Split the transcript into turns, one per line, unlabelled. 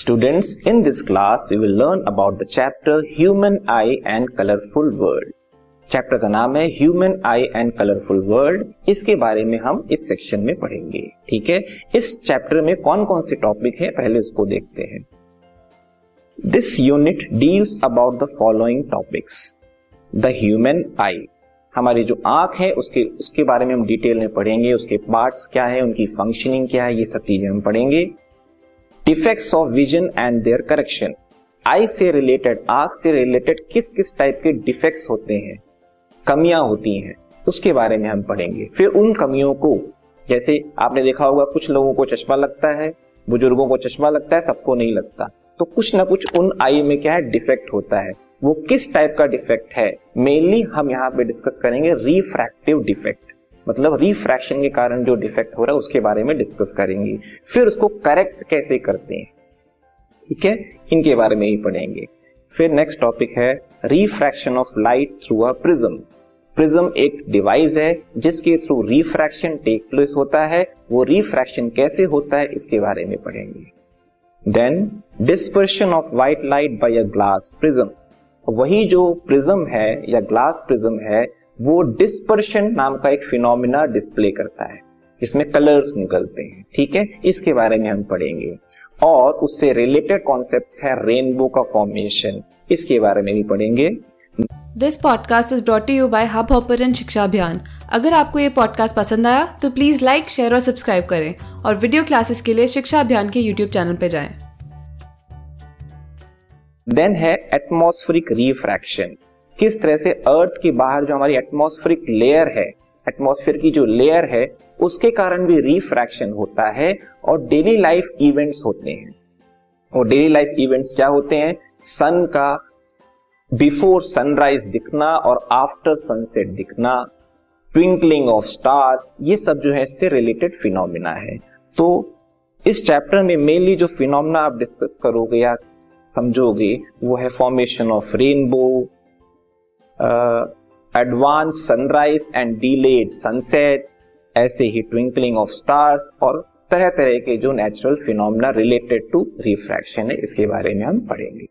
Students, in this class we will learn about the chapter Human Eye and Colorful World. Chapter का नाम है human eye and colourful world इसके बारे में हम इस सेक्शन में पढ़ेंगे ठीक है? इस चैप्टर में कौन कौन से टॉपिक है पहले इसको देखते हैं। This unit deals about the following topics the human eye हमारी जो आँख है उसके उसके बारे में हम डिटेल में पढ़ेंगे उसके पार्ट्स क्या है उनकी फंक्शनिंग क्या है ये सब चीज़ें हम पढ़ेंगे। Defects of vision and their correction eye से रिलेटेड आँख से रिलेटेड किस किस टाइप के डिफेक्ट्स होते हैं, कमियाँ होती हैं, उसके बारे में हम पढ़ेंगे। फिर उन कमियों को, जैसे आपने देखा होगा कुछ लोगों को चश्मा लगता है, बुज़ुर्गों को चश्मा लगता है, सबको नहीं लगता। तो कुछ ना कुछ उन आई में क्या है डिफेक्ट होता है। वो किस टाइप का डिफेक्ट है? मेनली हम यहाँ पे डिस्कस करेंगे रिफ्रैक्टिव डिफेक्ट मतलब रिफ्रैक्शन के कारण जो डिफेक्ट हो रहा है, उसके बारे में डिस्कस करेंगे। फिर उसको करेक्ट कैसे करते हैं? ठीक है? इनके बारे में ही पढ़ेंगे। फिर नेक्स्ट टॉपिक है refraction of light through a prism prism एक डिवाइस है, जिसके थ्रू रिफ्रैक्शन टेक प्लेस होता है। वो रिफ्रैक्शन कैसे होता है, इसके बारे में पढ़ेंगे। Then dispersion of white light by a glass prism वही जो प्रिज्म है, या ग्लास प्रिज्म है वो डिस्पर्शन नाम का एक फिनोमिना डिस्प्ले करता है। जिसमें कलर्स निकलते हैं ठीक है? इसके बारे में हम पढ़ेंगे। और उससे रिलेटेड कॉन्सेप्ट है रेनबो का फॉर्मेशन इसके बारे में भी पढ़ेंगे।
This podcast is brought you by Hubhopper Shiksha Abhiyan अगर आपको ये पॉडकास्ट पसंद आया तो प्लीज़ लाइक शेयर और सब्सक्राइब करें। और वीडियो क्लासेस के लिए शिक्षा अभियान के यूट्यूब चैनल पर जाएँ।
देन है एटमॉस्फेरिक रिफ्रैक्शन किस तरह से अर्थ के बाहर जो हमारी एटमॉस्फेरिक लेयर है एटमॉस्फेयर की जो लेयर है, उसके कारण भी रिफ्रैक्शन होता है और डेली लाइफ इवेंट्स होते हैं। और डेली लाइफ इवेंट्स क्या होते हैं? सन का बिफोर सनराइज दिखना और आफ्टर सनसेट दिखना ट्विंकलिंग ऑफ़ स्टार्स ये सब जो है इससे रिलेटेड फिनोमिना है। तो इस चैप्टर में मेनली जो फिनोमिना आप डिस्कस करोगे या समझोगे, वो है formation of rainbow advance sunrise and delayed sunset ऐसे ही ट्विंकलिंग ऑफ़ स्टार्स और तरह तरह के जो natural phenomena related to refraction है, इसके बारे में हम पढ़ेंगे।